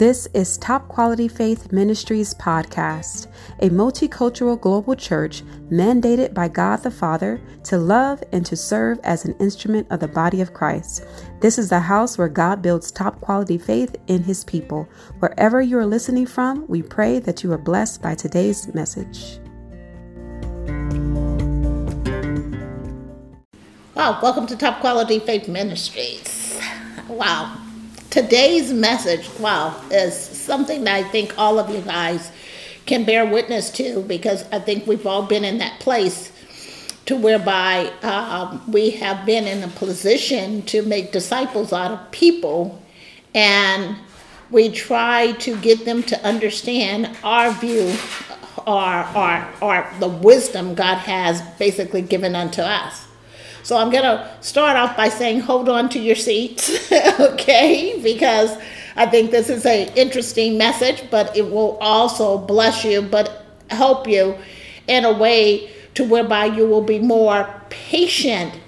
This is Top Quality Faith Ministries podcast, a multicultural global church mandated by God the Father to love and to serve as an instrument of the body of Christ. This is the house where God builds top quality faith in his people. Wherever you are listening from, we pray that you are blessed by today's message. Wow, welcome to Top Quality Faith Ministries. Wow today's message, wow, is something that I think all of you guys can bear witness to because I think we've all been in that place to whereby um, we have been in a position to make disciples out of people and we try to get them to understand our view or, or, or the wisdom God has basically given unto us. So I'm going to start off by saying hold on to your seats, okay? Because I think this is an interesting message, but it will also bless you, but help you in a way to whereby you will be more patient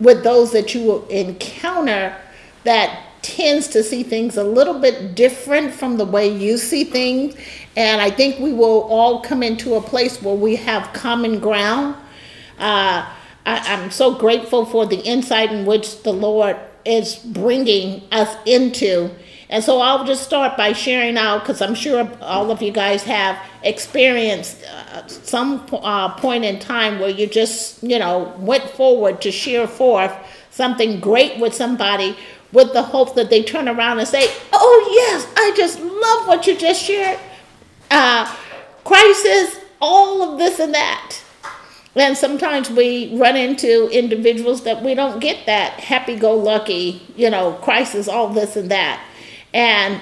with those that you will encounter that tends to see things a little bit different from the way you see things. And I think we will all come into a place where we have common ground. Uh, I, am so grateful for the insight in which the Lord is bringing us into. And so I'll just start by sharing out, because I'm sure all of you guys have experienced uh, some uh, point in time where you just, you know, went forward to share forth something great with somebody with the hope that they turn around and say, Oh, yes, I just love what you just shared. Uh, crisis, all of this and that. And sometimes we run into individuals that we don't get that happy go lucky, you know, crisis, all this and that. And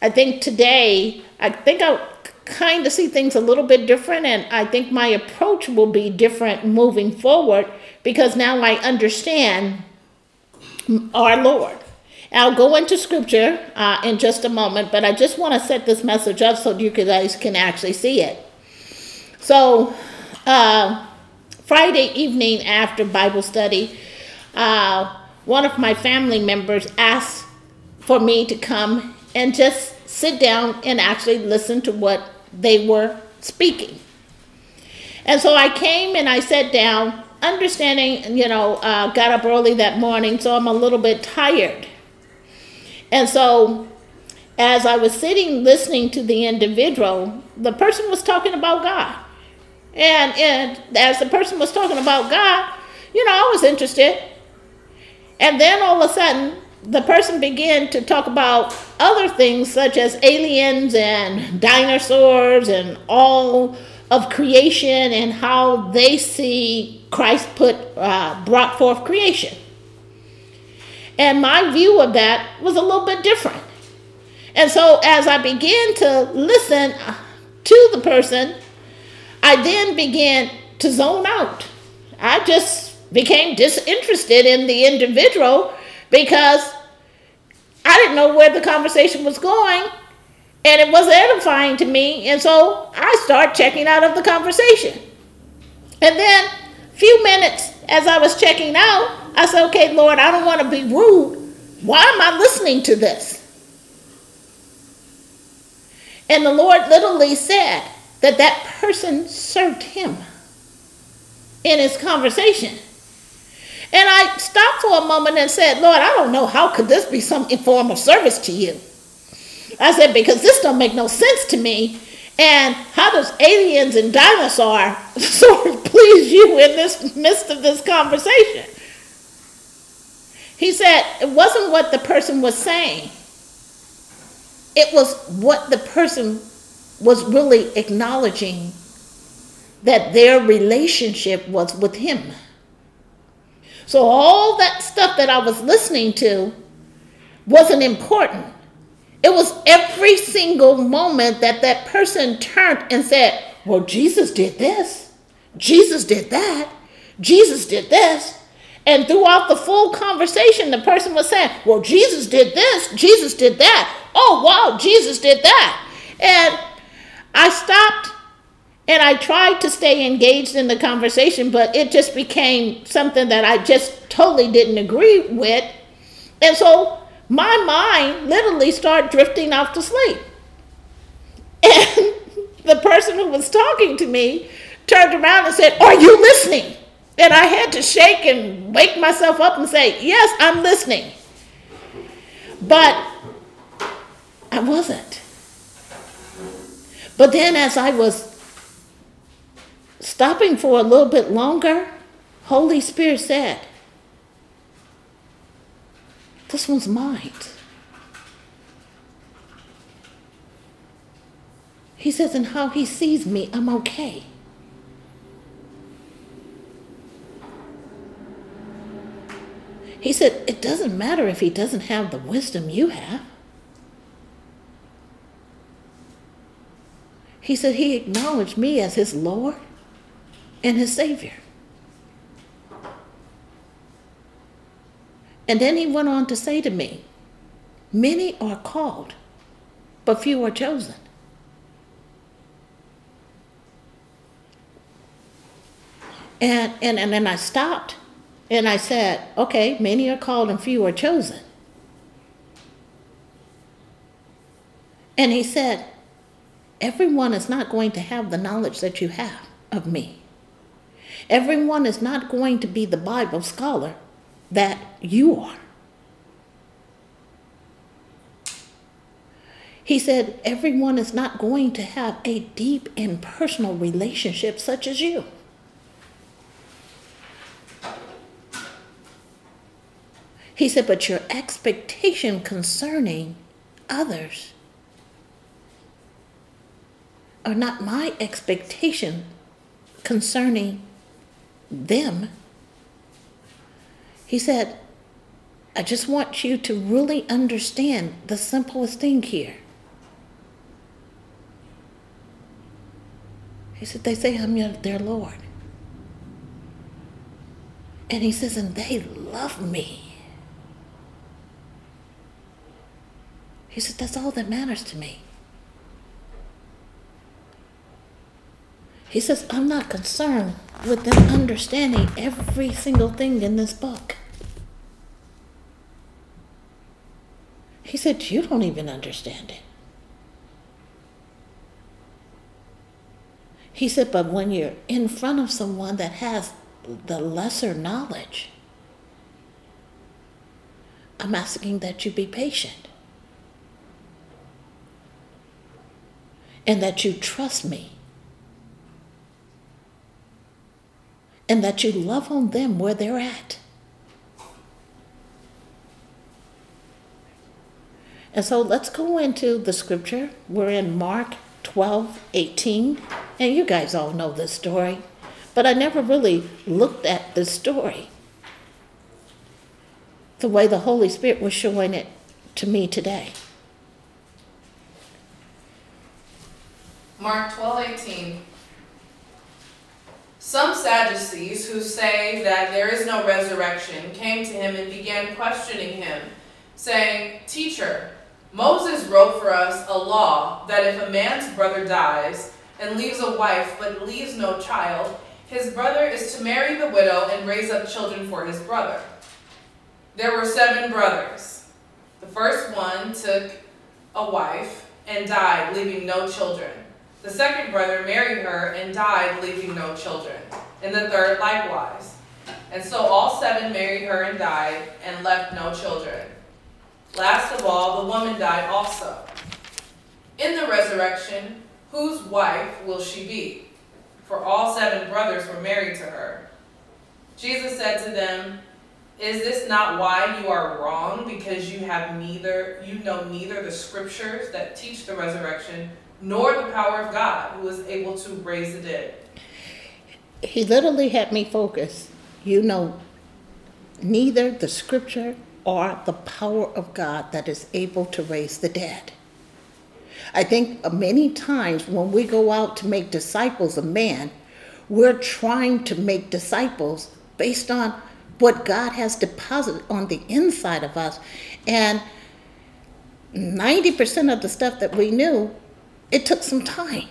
I think today, I think I kind of see things a little bit different, and I think my approach will be different moving forward because now I understand our Lord. I'll go into scripture uh, in just a moment, but I just want to set this message up so you guys can actually see it. So, uh, Friday evening after Bible study, uh, one of my family members asked for me to come and just sit down and actually listen to what they were speaking. And so I came and I sat down, understanding, you know, uh, got up early that morning, so I'm a little bit tired. And so as I was sitting listening to the individual, the person was talking about God. And, and as the person was talking about God, you know, I was interested. And then all of a sudden, the person began to talk about other things such as aliens and dinosaurs and all of creation and how they see Christ put uh, brought forth creation. And my view of that was a little bit different. And so as I began to listen to the person, I then began to zone out. I just became disinterested in the individual because I didn't know where the conversation was going and it was edifying to me. And so I start checking out of the conversation. And then a few minutes as I was checking out, I said, okay, Lord, I don't want to be rude. Why am I listening to this? And the Lord literally said, that that person served him in his conversation. And I stopped for a moment and said, Lord, I don't know how could this be some form of service to you. I said, because this don't make no sense to me. And how does aliens and dinosaur sort of please you in this midst of this conversation? He said it wasn't what the person was saying. It was what the person was really acknowledging that their relationship was with him. So all that stuff that I was listening to wasn't important. It was every single moment that that person turned and said, Well, Jesus did this, Jesus did that, Jesus did this. And throughout the full conversation, the person was saying, Well, Jesus did this, Jesus did that. Oh, wow, Jesus did that. And I stopped and I tried to stay engaged in the conversation, but it just became something that I just totally didn't agree with. And so my mind literally started drifting off to sleep. And the person who was talking to me turned around and said, Are you listening? And I had to shake and wake myself up and say, Yes, I'm listening. But I wasn't. But then, as I was stopping for a little bit longer, Holy Spirit said, This one's mine. He says, and how he sees me, I'm okay. He said, it doesn't matter if he doesn't have the wisdom you have. He said he acknowledged me as his Lord and his Savior. And then he went on to say to me, Many are called, but few are chosen. And, and, and then I stopped and I said, okay, many are called and few are chosen. And he said, everyone is not going to have the knowledge that you have of me. Everyone is not going to be the Bible scholar that you are. He said, everyone is not going to have a deep and personal relationship such as you. He said, but your expectation concerning others are not my expectation concerning them. He said, I just want you to really understand the simplest thing here. He said, They say I'm your, their Lord. And he says, And they love me. He said, That's all that matters to me. He says, I'm not concerned with them understanding every single thing in this book. He said, You don't even understand it. He said, But when you're in front of someone that has the lesser knowledge, I'm asking that you be patient. and that you trust me. And that you love on them where they're at. And so let's go into the scripture. We're in Mark 12, 18. And you guys all know this story. But I never really looked at the story the way the Holy Spirit was showing it to me today. Mark 12, 18. Some Sadducees who say that there is no resurrection came to him and began questioning him, saying, Teacher, Moses wrote for us a law that if a man's brother dies and leaves a wife but leaves no child, his brother is to marry the widow and raise up children for his brother. There were seven brothers. The first one took a wife and died, leaving no children. The second brother married her and died, leaving no children, and the third likewise. And so all seven married her and died, and left no children. Last of all, the woman died also. In the resurrection, whose wife will she be? For all seven brothers were married to her. Jesus said to them, Is this not why you are wrong, because you have neither you know neither the scriptures that teach the resurrection, nor the power of God who is able to raise the dead. He literally had me focus. You know, neither the scripture or the power of God that is able to raise the dead. I think many times when we go out to make disciples of man, we're trying to make disciples based on what God has deposited on the inside of us. And 90% of the stuff that we knew it took some time.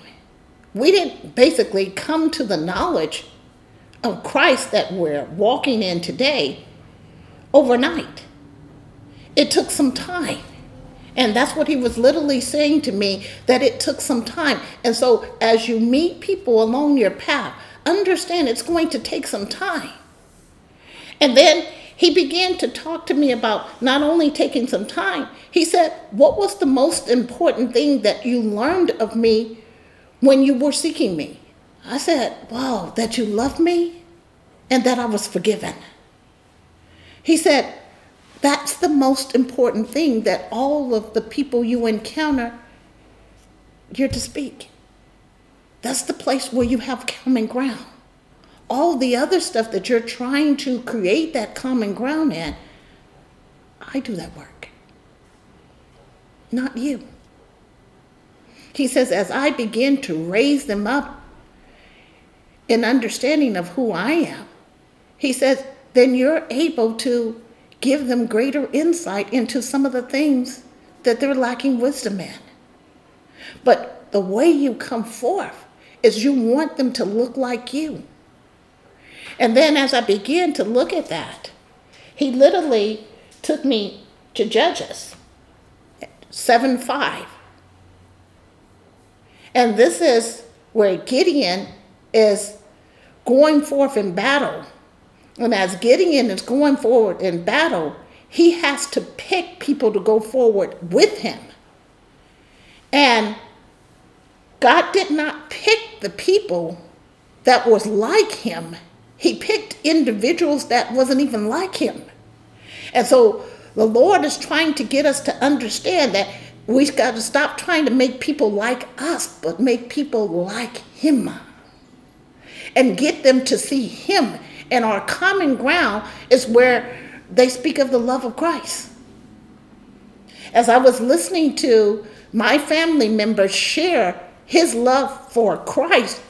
We didn't basically come to the knowledge of Christ that we're walking in today overnight. it took some time. And that's what he was literally saying to me that it took some time. And so, as you meet people along your path, understand it's going to take some time. And then he began to talk to me about not only taking some time, he said, What was the most important thing that you learned of me when you were seeking me? I said, Wow, that you loved me and that I was forgiven. He said, That's the most important thing that all of the people you encounter, you're to speak. That's the place where you have common ground all the other stuff that you're trying to create that common ground in, I do that work, not you. He says, as I begin to raise them up in understanding of who I am, he says, then you're able to give them greater insight into some of the things that they're lacking wisdom in. But the way you come forth is you want them to look like you. And then as I began to look at that, he literally took me to Judges 7 5. And this is where Gideon is going forth in battle. And as Gideon is going forward in battle, he has to pick people to go forward with him. And God did not pick the people that was like him he picked individuals that wasn't even like him. And so the Lord is trying to get us to understand that we've got to stop trying to make people like us, but make people like him. And get them to see him. And our common ground is where they speak of the love of Christ. As I was listening to my family members share his love for Christ,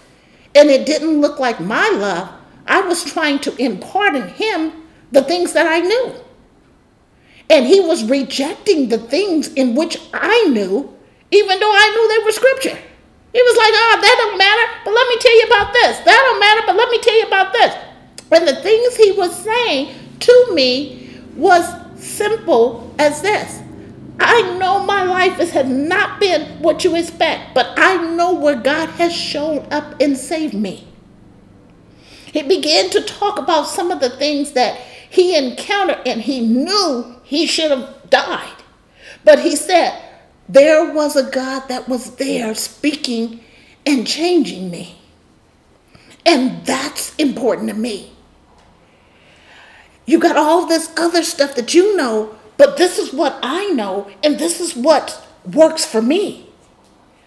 and it didn't look like my love, I was trying to impart in him the things that I knew. And he was rejecting the things in which I knew, even though I knew they were scripture. He was like, oh, that don't matter, but let me tell you about this. That don't matter, but let me tell you about this. And the things he was saying to me was simple as this. I know my life has not been what you expect, but I know where God has shown up and saved me. He began to talk about some of the things that he encountered and he knew he should have died. But he said, There was a God that was there speaking and changing me. And that's important to me. You got all this other stuff that you know, but this is what I know, and this is what works for me.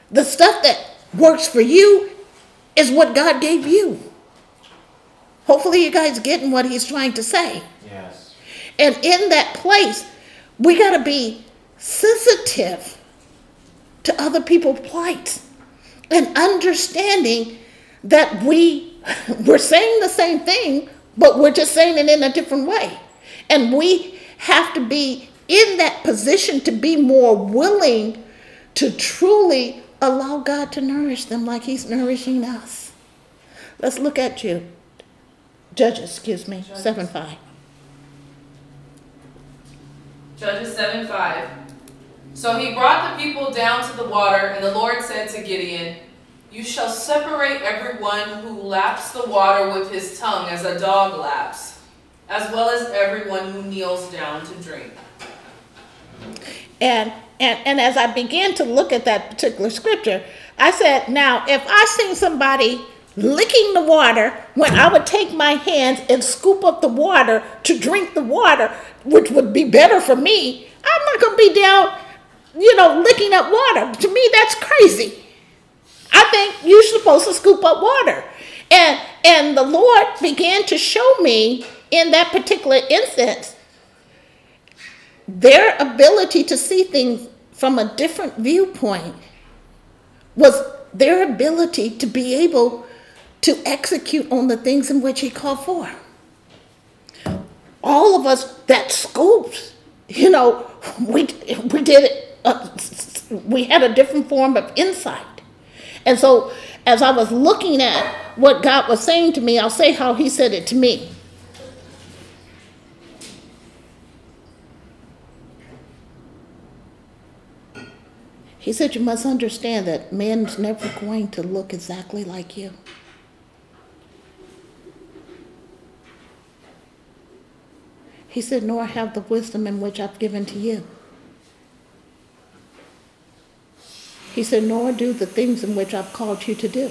The stuff that works for you is what God gave you. Hopefully, you guys getting what he's trying to say. Yes. And in that place, we got to be sensitive to other people's plight and understanding that we we're saying the same thing, but we're just saying it in a different way. And we have to be in that position to be more willing to truly allow God to nourish them like He's nourishing us. Let's look at you. Judges, excuse me, Judges. seven five. Judges 7 5. So he brought the people down to the water, and the Lord said to Gideon, You shall separate everyone who laps the water with his tongue as a dog laps, as well as everyone who kneels down to drink. And and and as I began to look at that particular scripture, I said, now if I seen somebody licking the water when I would take my hands and scoop up the water to drink the water, which would be better for me, I'm not gonna be down, you know, licking up water. To me, that's crazy. I think you're supposed to scoop up water. And and the Lord began to show me in that particular instance their ability to see things from a different viewpoint was their ability to be able to execute on the things in which he called for. All of us that scoped, you know, we, we did it, uh, we had a different form of insight. And so as I was looking at what God was saying to me, I'll say how he said it to me. He said, You must understand that man's never going to look exactly like you. He said, Nor have the wisdom in which I've given to you. He said, Nor do the things in which I've called you to do.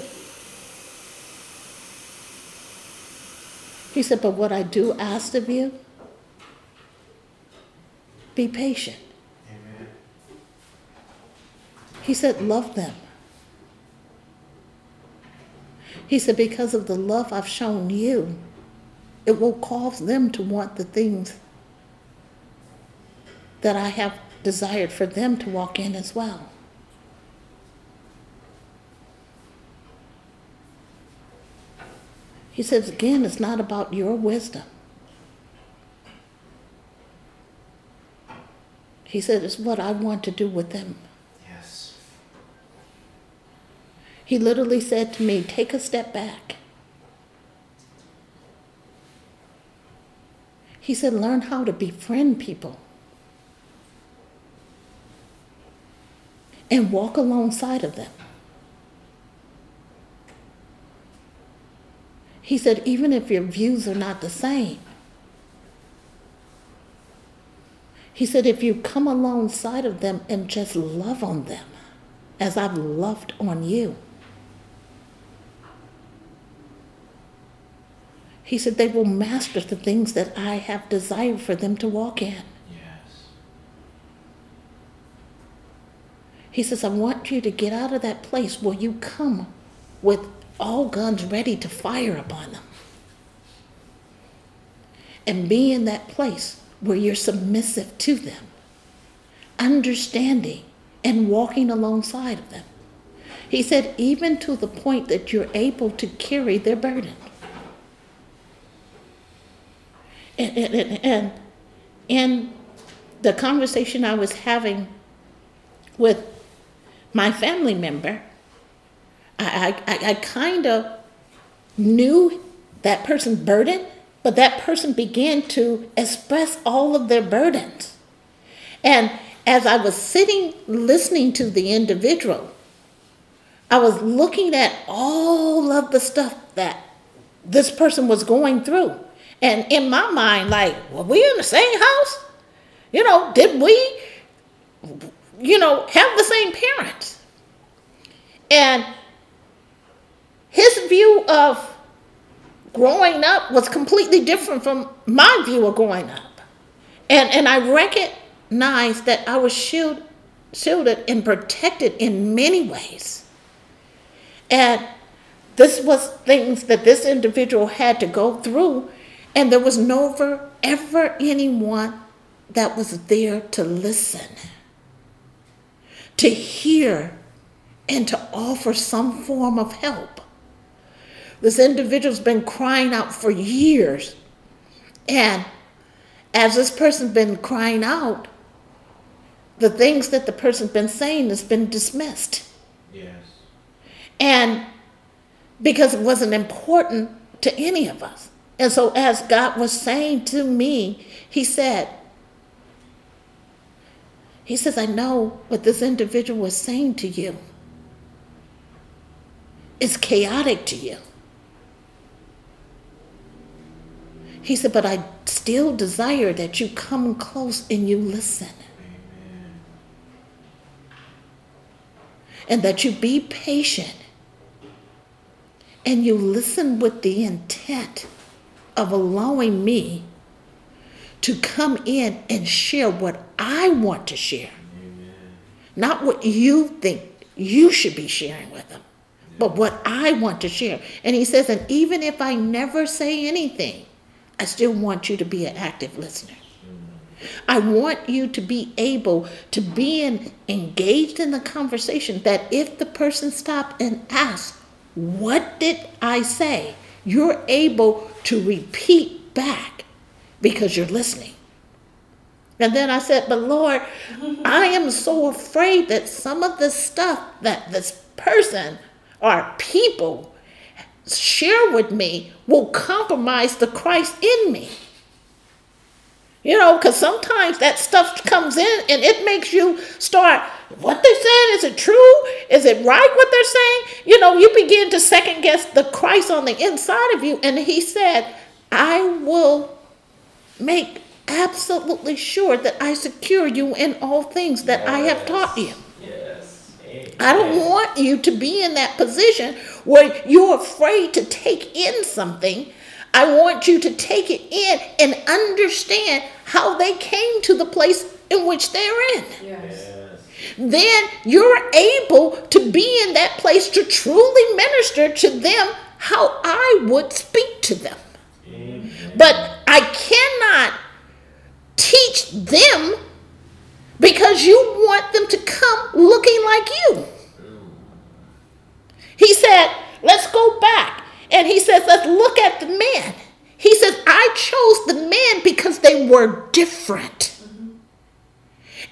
He said, But what I do ask of you, be patient. Amen. He said, Love them. He said, Because of the love I've shown you, it will cause them to want the things that I have desired for them to walk in as well. He says, again, it's not about your wisdom. He said, it's what I want to do with them. Yes. He literally said to me, take a step back. He said, learn how to befriend people. And walk alongside of them. He said, even if your views are not the same, he said, if you come alongside of them and just love on them as I've loved on you, he said, they will master the things that I have desired for them to walk in. Yes. He says, I want you to get out of that place where you come with all guns ready to fire upon them. And be in that place where you're submissive to them, understanding and walking alongside of them. He said, even to the point that you're able to carry their burden. And, and, and in the conversation I was having with my family member, I, I, I kind of knew that person's burden, but that person began to express all of their burdens. And as I was sitting listening to the individual, I was looking at all of the stuff that this person was going through. And in my mind, like, were we in the same house? You know, did we, you know, have the same parents? And his view of growing up was completely different from my view of growing up. And, and I recognized that I was shield, shielded and protected in many ways. And this was things that this individual had to go through, and there was never, ever anyone that was there to listen, to hear, and to offer some form of help. This individual's been crying out for years. And as this person's been crying out, the things that the person's been saying has been dismissed. Yes. And because it wasn't important to any of us. And so, as God was saying to me, He said, He says, I know what this individual was saying to you. It's chaotic to you. He said, But I still desire that you come close and you listen. And that you be patient and you listen with the intent of allowing me to come in and share what I want to share. Amen. Not what you think you should be sharing with them, but what I want to share. And he says, and even if I never say anything, I still want you to be an active listener. I want you to be able to be in, engaged in the conversation that if the person stopped and asked, What did I say? You're able to repeat back because you're listening. And then I said, But Lord, I am so afraid that some of the stuff that this person or people share with me will compromise the Christ in me. You know, because sometimes that stuff comes in and it makes you start, what they're saying, is it true? Is it right what they're saying? You know, you begin to second guess the Christ on the inside of you. And he said, I will make absolutely sure that I secure you in all things that I have taught you. Yes. I don't want you to be in that position where you're afraid to take in something. I want you to take it in and understand how they came to the place in which they're in. Yes. Yes. Then you're able to be in that place to truly minister to them how I would speak to them. Amen. But I cannot teach them because you want them to come looking like you. He said, let's go back. And he says, let's look at the men. He says, I chose the men because they were different.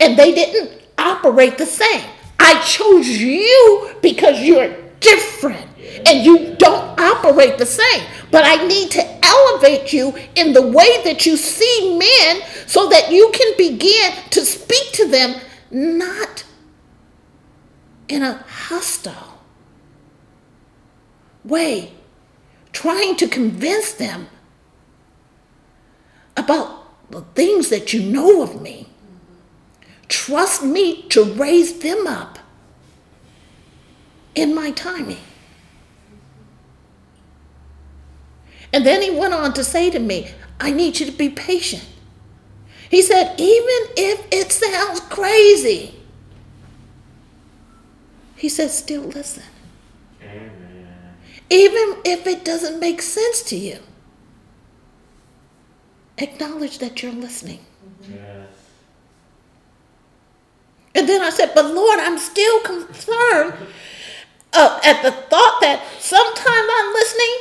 And they didn't operate the same. I chose you because you're different and you don't operate the same. But I need to elevate you in the way that you see men so that you can begin to speak to them not in a hostile way, trying to convince them about the things that you know of me. Trust me to raise them up in my timing. And then he went on to say to me, I need you to be patient. He said, even if it sounds crazy, he said, still listen. Amen. Even if it doesn't make sense to you, acknowledge that you're listening. Yes. And then I said, but Lord, I'm still concerned uh, at the thought that sometimes I'm listening.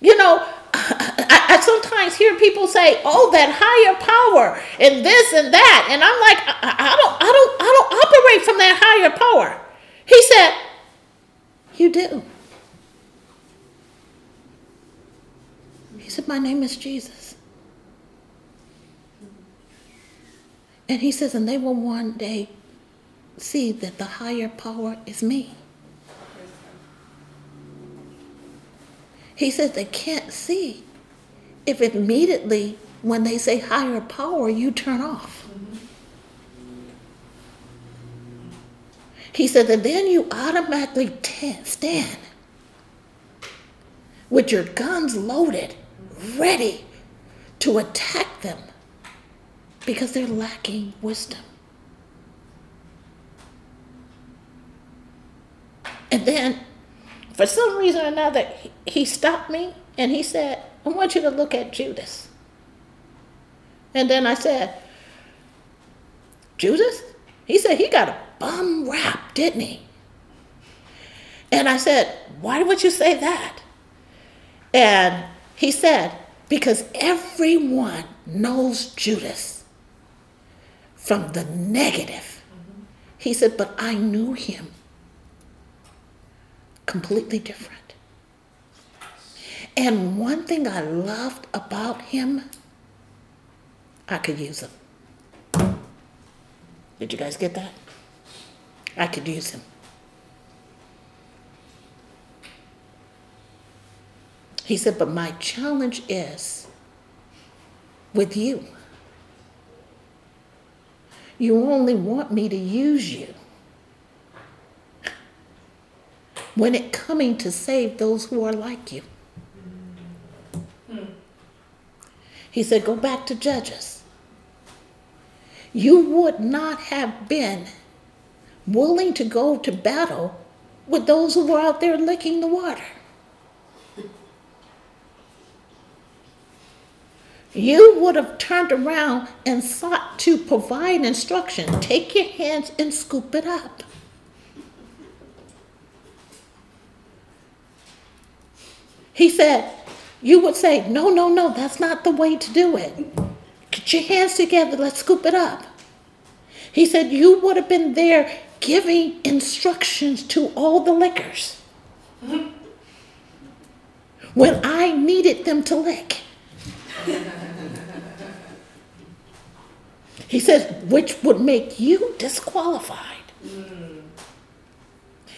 You know, I, I sometimes hear people say, "Oh, that higher power and this and that," and I'm like, I, I don't, I don't, I don't operate from that higher power. He said, "You do." Said, "My name is Jesus." And he says, and they will one day see that the higher power is me. He says they can't see if immediately when they say higher power, you turn off. He said that then you automatically ta- stand with your guns loaded, ready to attack them because they're lacking wisdom. And then, for some reason or another, he- stopped me and he said, I want you to look at Judas. And then I said, Judas? He said he got a bum rap, didn't he? And I said, Why would you say that? And he said, Because everyone knows Judas from the negative. He said, But I knew him completely different. And one thing I loved about him, I could use him. Did you guys get that? I could use him. He said, but my challenge is with you. You only want me to use you when it coming to save those who are like you. He said, Go back to Judges. You would not have been willing to go to battle with those who were out there licking the water. You would have turned around and sought to provide instruction. Take your hands and scoop it up. He said, You would say, No, no, no, that's not the way to do it. Get your hands together, let's scoop it up. He said, You would have been there giving instructions to all the lickers mm-hmm. when I needed them to lick. He says, which would make you disqualified. Hmm.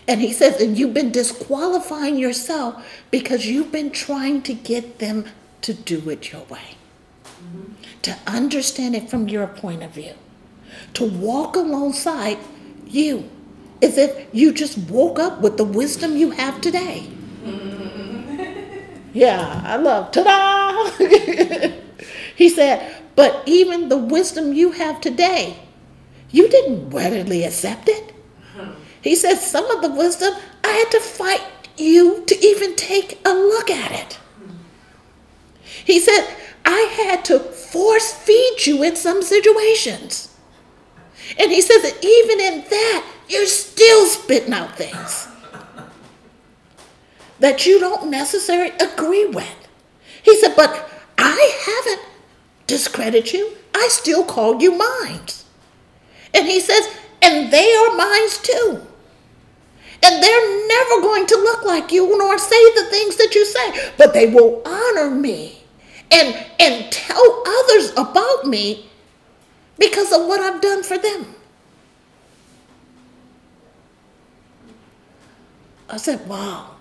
And he says, and you've been disqualifying yourself because you've been trying to get them to do it your way, mm-hmm. to understand it from your point of view, to walk alongside you as if you just woke up with the wisdom you have today. Mm-hmm. Yeah, I love ta da! he said, but even the wisdom you have today, you didn't readily accept it. He said, some of the wisdom, I had to fight you to even take a look at it. He said, I had to force feed you in some situations. And he says that even in that, you're still spitting out things that you don't necessarily agree with. He said, but I haven't discredited you. I still call you mine. And he says, and they are mine too. And they're never going to look like you nor say the things that you say, but they will honor me and, and tell others about me because of what I've done for them. I said, wow.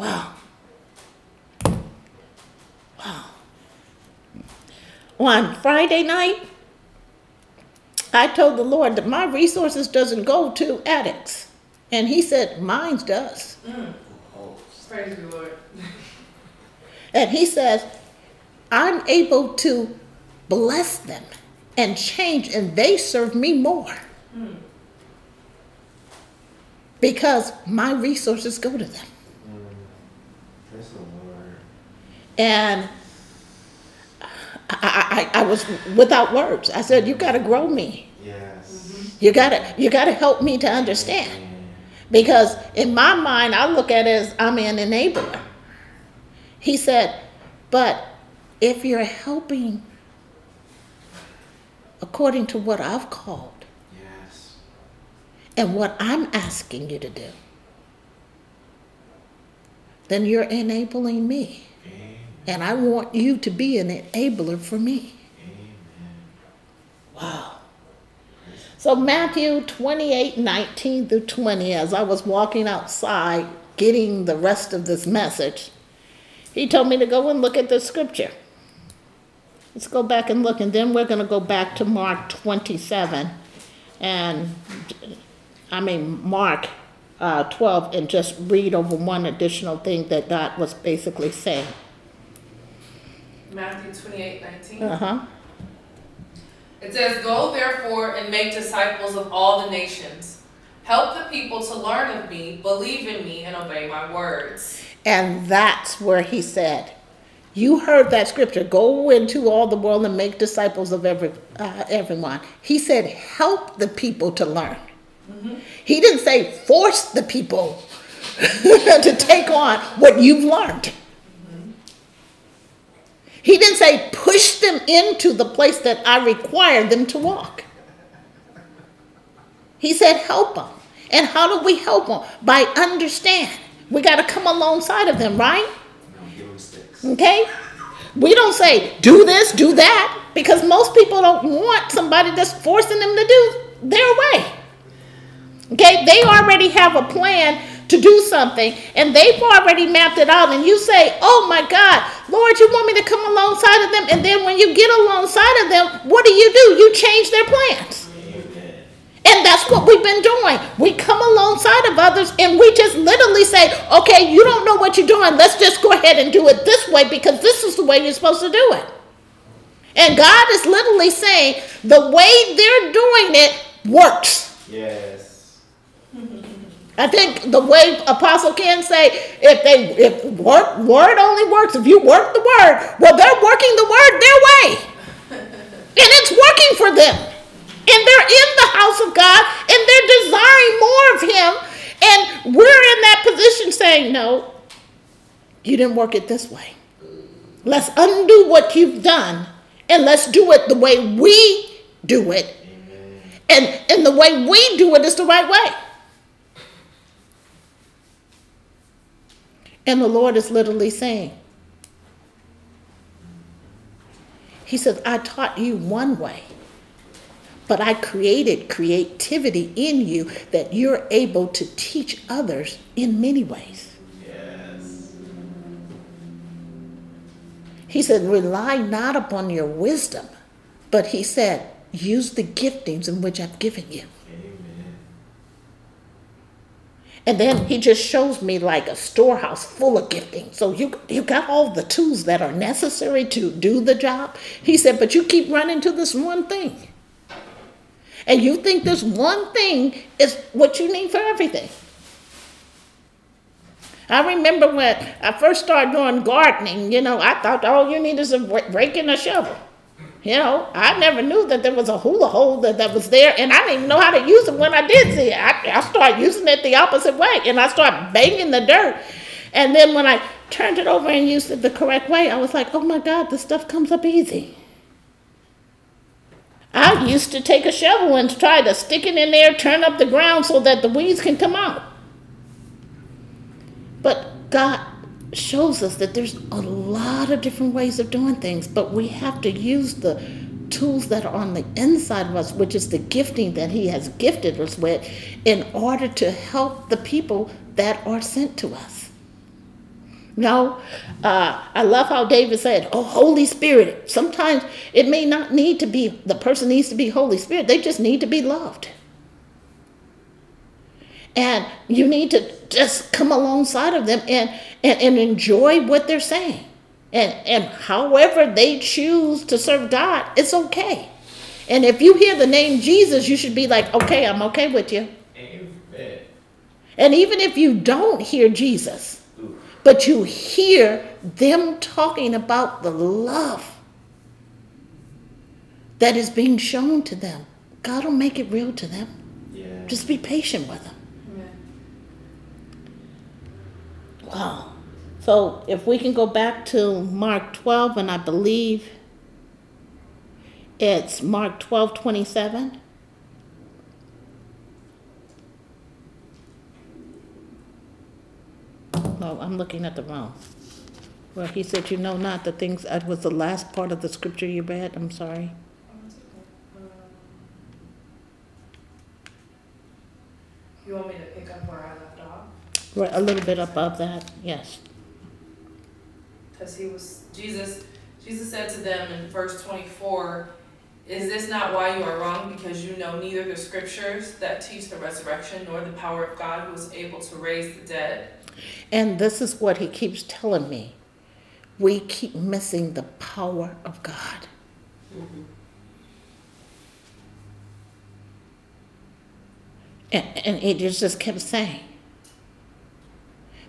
Wow. Wow. On Friday night, I told the Lord that my resources doesn't go to addicts. And he said, mine does. Praise the Lord. And he says, I'm able to bless them and change, and they serve me more. Hmm. Because my resources go to them. Praise the Lord. And I, I, I was without words. I said, You got to grow me. Yes. Mm-hmm. You gotta you gotta help me to understand. Because in my mind I look at it as I'm an enabler. He said, but if you're helping according to what I've called Yes. and what I'm asking you to do, then you're enabling me. Amen. And I want you to be an enabler for me. Amen. Wow. So Matthew 28, 19 through 20, as I was walking outside getting the rest of this message, he told me to go and look at the scripture. Let's go back and look, and then we're going to go back to Mark 27, and I mean Mark uh, 12, and just read over one additional thing that God was basically saying. Matthew 28 19. Uh huh. It says, Go therefore and make disciples of all the nations. Help the people to learn of me, believe in me, and obey my words. And that's where he said, You heard that scripture go into all the world and make disciples of every, uh, everyone. He said, Help the people to learn. He didn't say, Force the people to take on what you've learned. He didn't say, Push them into the place that I require them to walk. He said, Help them. And how do we help them? By understand. We got to come alongside of them, right? Okay? We don't say, do this, do that, because most people don't want somebody that's forcing them to do their way. Okay? They already have a plan to do something, and they've already mapped it out, and you say, oh my God, Lord, you want me to come alongside of them, and then when you get alongside of them, what do you do? You change their plans. And that's what we've been doing. We come alongside of others and we just literally say, okay, you don't know what you're doing. Let's just go ahead and do it this way because this is the way you're supposed to do it. And God is literally saying the way they're doing it works. Yes. I think the way Apostle can say, if they if work word only works, if you work the word, well, they're working the word their way. And it's working for them. And they're in the house of God and they're desiring more of Him. And we're in that position saying, no, you didn't work it this way. Let's undo what you've done and let's do it the way we do it. And, and the way we do it is the right way. And the Lord is literally saying, He says, I taught you one way, but I created creativity in you that you're able to teach others in many ways. Yes. He said, rely not upon your wisdom, but he said, use the giftings in which I've given you. Amen. And then he just shows me like a storehouse full of gifting. So you you got all the tools that are necessary to do the job. He said, but you keep running to this one thing. And you think this one thing is what you need for everything. I remember when I first started doing gardening, you know, I thought all you need is a rake and a shovel. You know, I never knew that there was a hula hoe that, that was there, and I didn't even know how to use it when I did see it. I, I started using it the opposite way, and I started banging the dirt. And then when I turned it over and used it the correct way, I was like, oh my God, this stuff comes up easy. I used to take a shovel and try to stick it in there, turn up the ground so that the weeds can come out. But God shows us that there's a lot of different ways of doing things, but we have to use the tools that are on the inside of us, which is the gifting that He has gifted us with, in order to help the people that are sent to us. No, uh, I love how David said, "Oh, Holy Spirit." Sometimes it may not need to be the person needs to be Holy Spirit; they just need to be loved. And you need to just come alongside of them and, and, and enjoy what they're saying. And, and however they choose to serve God, it's okay. And if you hear the name Jesus, you should be like, okay, I'm okay with you. Amen. And even if you don't hear Jesus, Ooh. but you hear them talking about the love that is being shown to them, God will make it real to them. Yeah. Just be patient with them. Amen. Wow. So if we can go back to Mark 12, and I believe it's Mark 12 27. No, I'm looking at the wrong. Well, he said, You know not the things, that was the last part of the scripture you read. I'm sorry. You want me to pick up where I? Right, a little bit above that, yes. Because he was, Jesus, Jesus said to them in verse 24, Is this not why you are wrong? Because you know neither the scriptures that teach the resurrection nor the power of God who is able to raise the dead? And this is what he keeps telling me. We keep missing the power of God. Mm-hmm. And, and it just kept saying,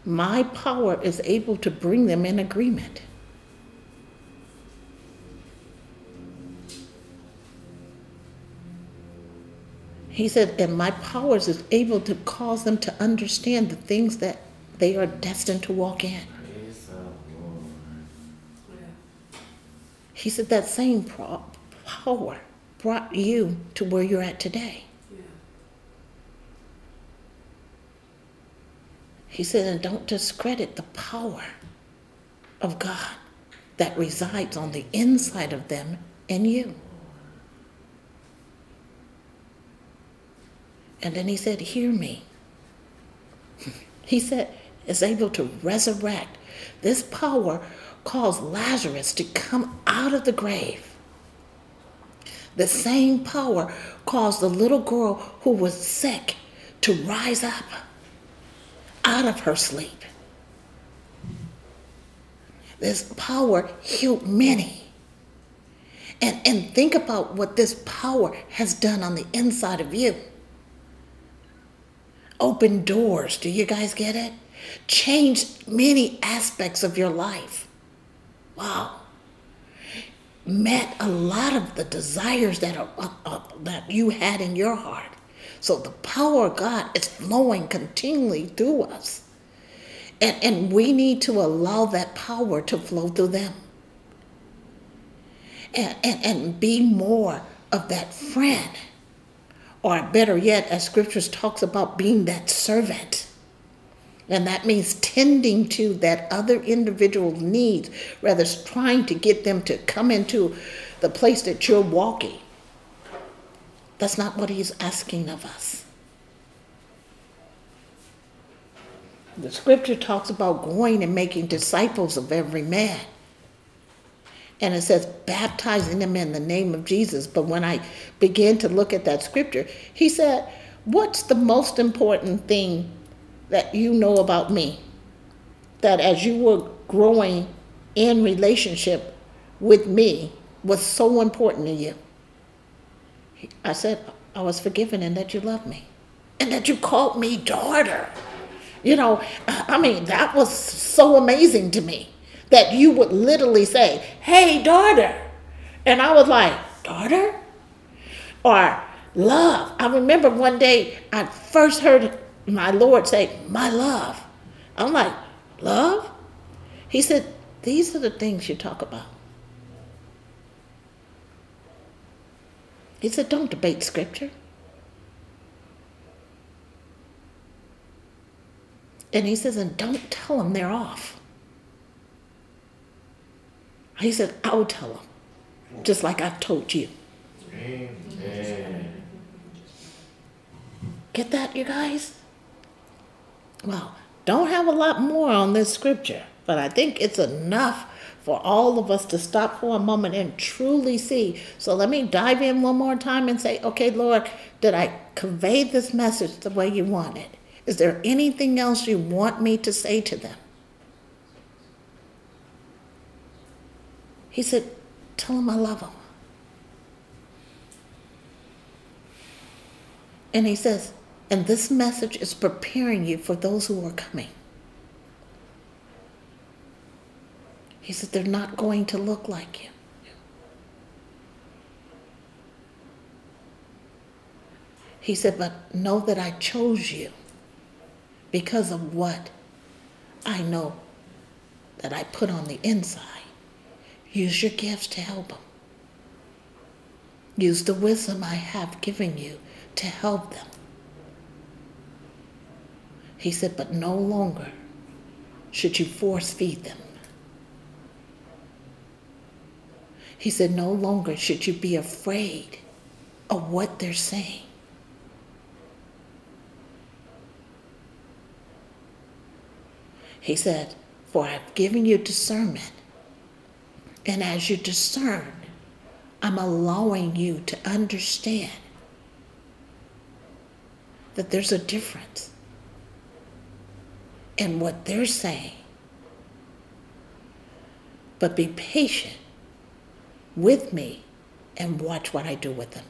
My power is able to bring them in agreement. He said, and my powers is able to cause them to understand the things that they are destined to walk in. He said that same power brought you to where you're at today. He said, and don't discredit the power of God that resides on the inside of them and you. And then he said, Hear me. He said, is able to resurrect. This power caused Lazarus to come out of the grave. The same power caused the little girl who was sick to rise up out of her sleep. This power healed many. And, and think about what this power has done on the inside of you. Open doors. Do you guys get it? Changed many aspects of your life. Wow. Met a lot of the desires that are uh, uh, that you had in your heart. So the power of God is flowing continually through us. And, and we need to allow that power to flow through them. And, and, and be more of that friend. Or better yet, as scriptures talks about being that servant. And that means tending to that other individual's needs, rather trying to get them to come into the place that you're walking. That's not what he's asking of us. The scripture talks about going and making disciples of every man. And it says baptizing them in the name of Jesus. But when I began to look at that scripture, he said, What's the most important thing that you know about me? That as you were growing in relationship with me was so important to you. I said, I was forgiven and that you love me. And that you called me daughter. You know, I mean, that was so amazing to me that you would literally say, Hey, daughter. And I was like, Daughter? Or love. I remember one day I first heard my Lord say, My love. I'm like, Love? He said, These are the things you talk about. He said, Don't debate scripture. And he says, And don't tell them they're off. He said, I'll tell them, just like I've told you. Amen. Get that, you guys? Well, don't have a lot more on this scripture, but I think it's enough for all of us to stop for a moment and truly see. So let me dive in one more time and say, okay, Lord, did I convey this message the way you wanted? Is there anything else you want me to say to them? He said, Tell them I love them. And he says, And this message is preparing you for those who are coming. He said, They're not going to look like you. He said, But know that I chose you because of what I know that I put on the inside. Use your gifts to help them. Use the wisdom I have given you to help them. He said, but no longer should you force feed them. He said, no longer should you be afraid of what they're saying. He said, For I've given you discernment. And as you discern, I'm allowing you to understand that there's a difference in what they're saying. But be patient with me and watch what I do with them.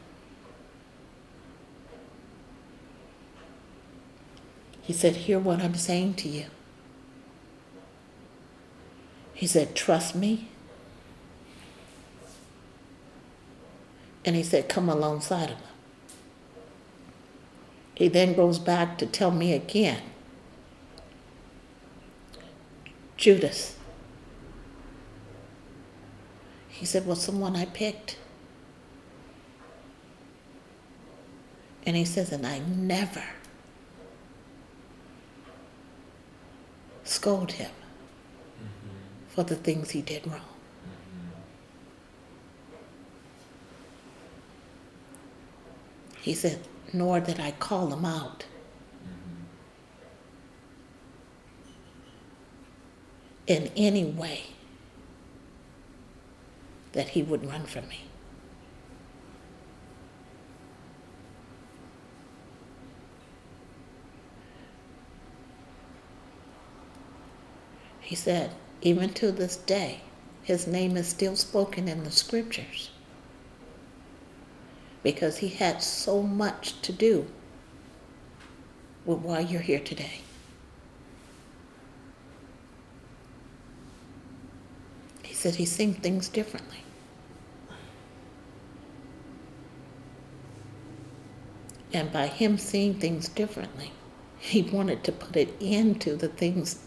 He said, Hear what I'm saying to you. He said, Trust me. And he said, Come alongside of him. He then goes back to tell me again Judas. He said, Well, someone I picked. And he says, And I never scold him mm-hmm. for the things he did wrong. Mm-hmm. He said, Nor did I call him out. Mm-hmm. In any way that he would run from me. He said, even to this day, his name is still spoken in the scriptures because he had so much to do with why you're here today. Said he's seen things differently. And by him seeing things differently, he wanted to put it into the things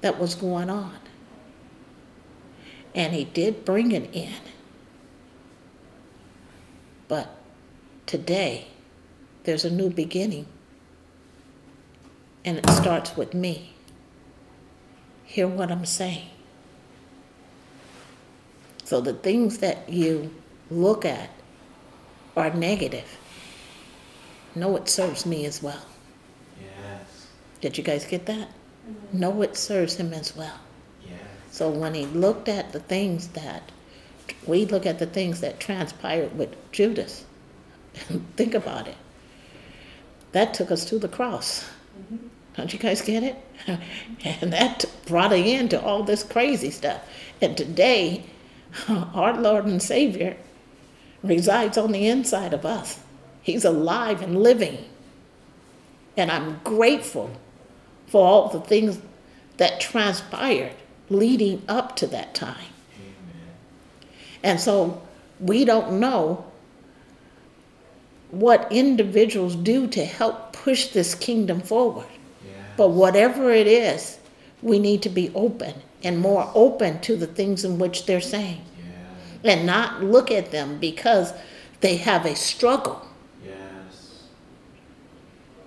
that was going on. And he did bring it in. But today, there's a new beginning. And it starts with me. Hear what I'm saying. So the things that you look at are negative. Know it serves me as well. Yes. Did you guys get that? Mm-hmm. Know it serves him as well. Yes. So when he looked at the things that, we look at the things that transpired with Judas, think about it. That took us to the cross. Mm-hmm. Don't you guys get it? and that brought an end to all this crazy stuff. And today, our Lord and Savior resides on the inside of us. He's alive and living. And I'm grateful for all the things that transpired leading up to that time. Amen. And so we don't know what individuals do to help push this kingdom forward. Yes. But whatever it is, we need to be open and more open to the things in which they're saying Yes. and not look at them because they have a struggle Yes.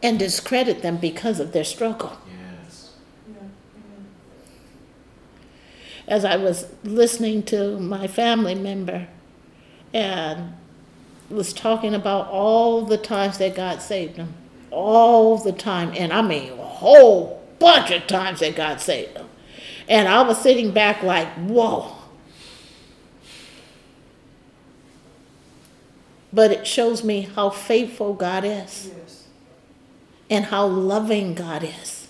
and discredit them because of their struggle. Yes. as I was listening to my family member and was talking about all the times that God saved them, all the time, and I mean a whole bunch of times that God saved them. And I was sitting back like, whoa. But it shows me how faithful God is Yes. and how loving God is.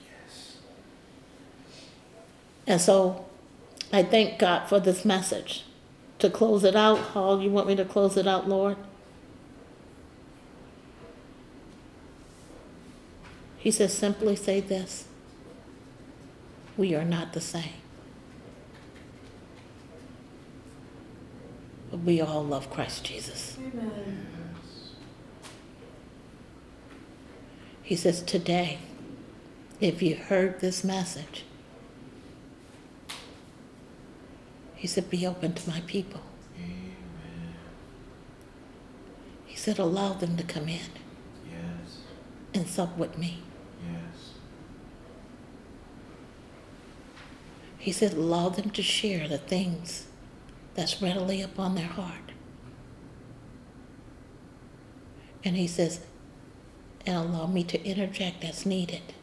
Yes. And so I thank God for this message. To close it out, how you want me to close it out, Lord? He says, simply say this We are not the same. But we all love Christ Jesus. Amen. He says, Today, if you heard this message, he said, Be open to my people. Amen. He said, Allow them to come in Yes. and sup with me. Yes. He said, Allow them to share the things that's readily upon their heart. And he says, And allow me to interject as needed,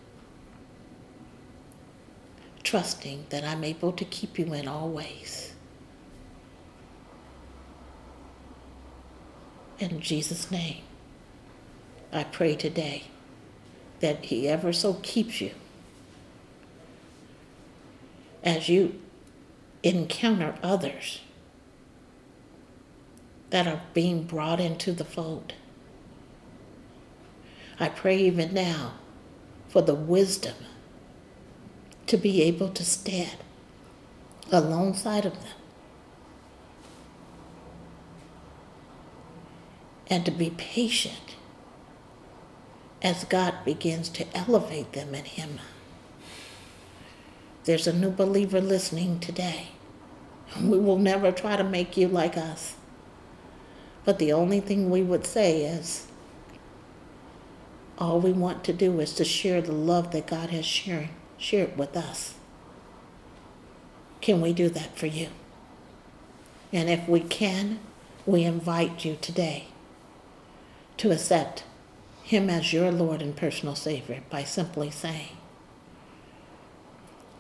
trusting that I'm able to keep you in all ways. In Jesus' name, I pray today that He ever so keeps you as you encounter others that are being brought into the fold. I pray even now for the wisdom to be able to stand alongside of them and to be patient as God begins to elevate them in Him. There's a new believer listening today. We will never try to make you like us. But the only thing we would say is all we want to do is to share the love that God has shared, shared with us. Can we do that for you? And if we can, we invite you today to accept Him as your Lord and personal Savior by simply saying,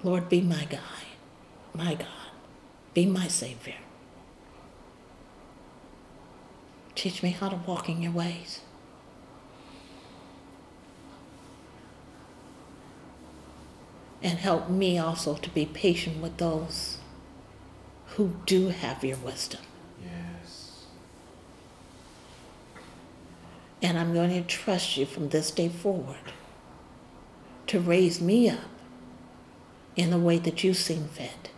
Lord, be my guide, my God, be my Savior. Teach me how to walk in your ways. And help me also to be patient with those who do have your wisdom. Yes. And I'm going to trust you from this day forward to raise me up in the way that you seem fit.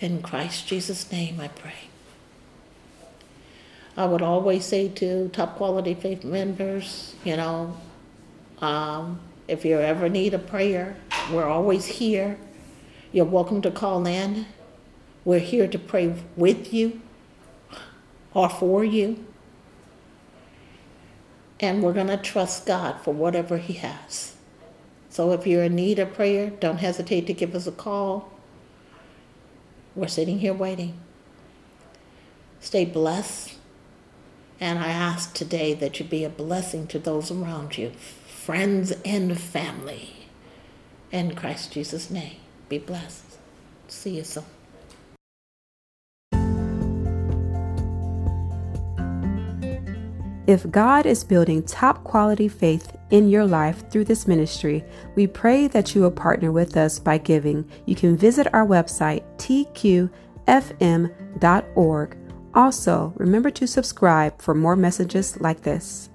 In Christ Jesus' name I pray. I would always say to top quality faith members, you know, um, if you ever need a prayer, we're always here. You're welcome to call in. We're here to pray with you or for you. And we're going to trust God for whatever He has. So if you're in need of prayer, don't hesitate to give us a call. We're sitting here waiting. Stay blessed. And I ask today that you be a blessing to those around you, friends and family. In Christ Jesus' name, be blessed. See you soon. If God is building top quality faith in your life through this ministry, we pray that you will partner with us by giving. You can visit our website, tqfm.org. Also, remember to subscribe for more messages like this.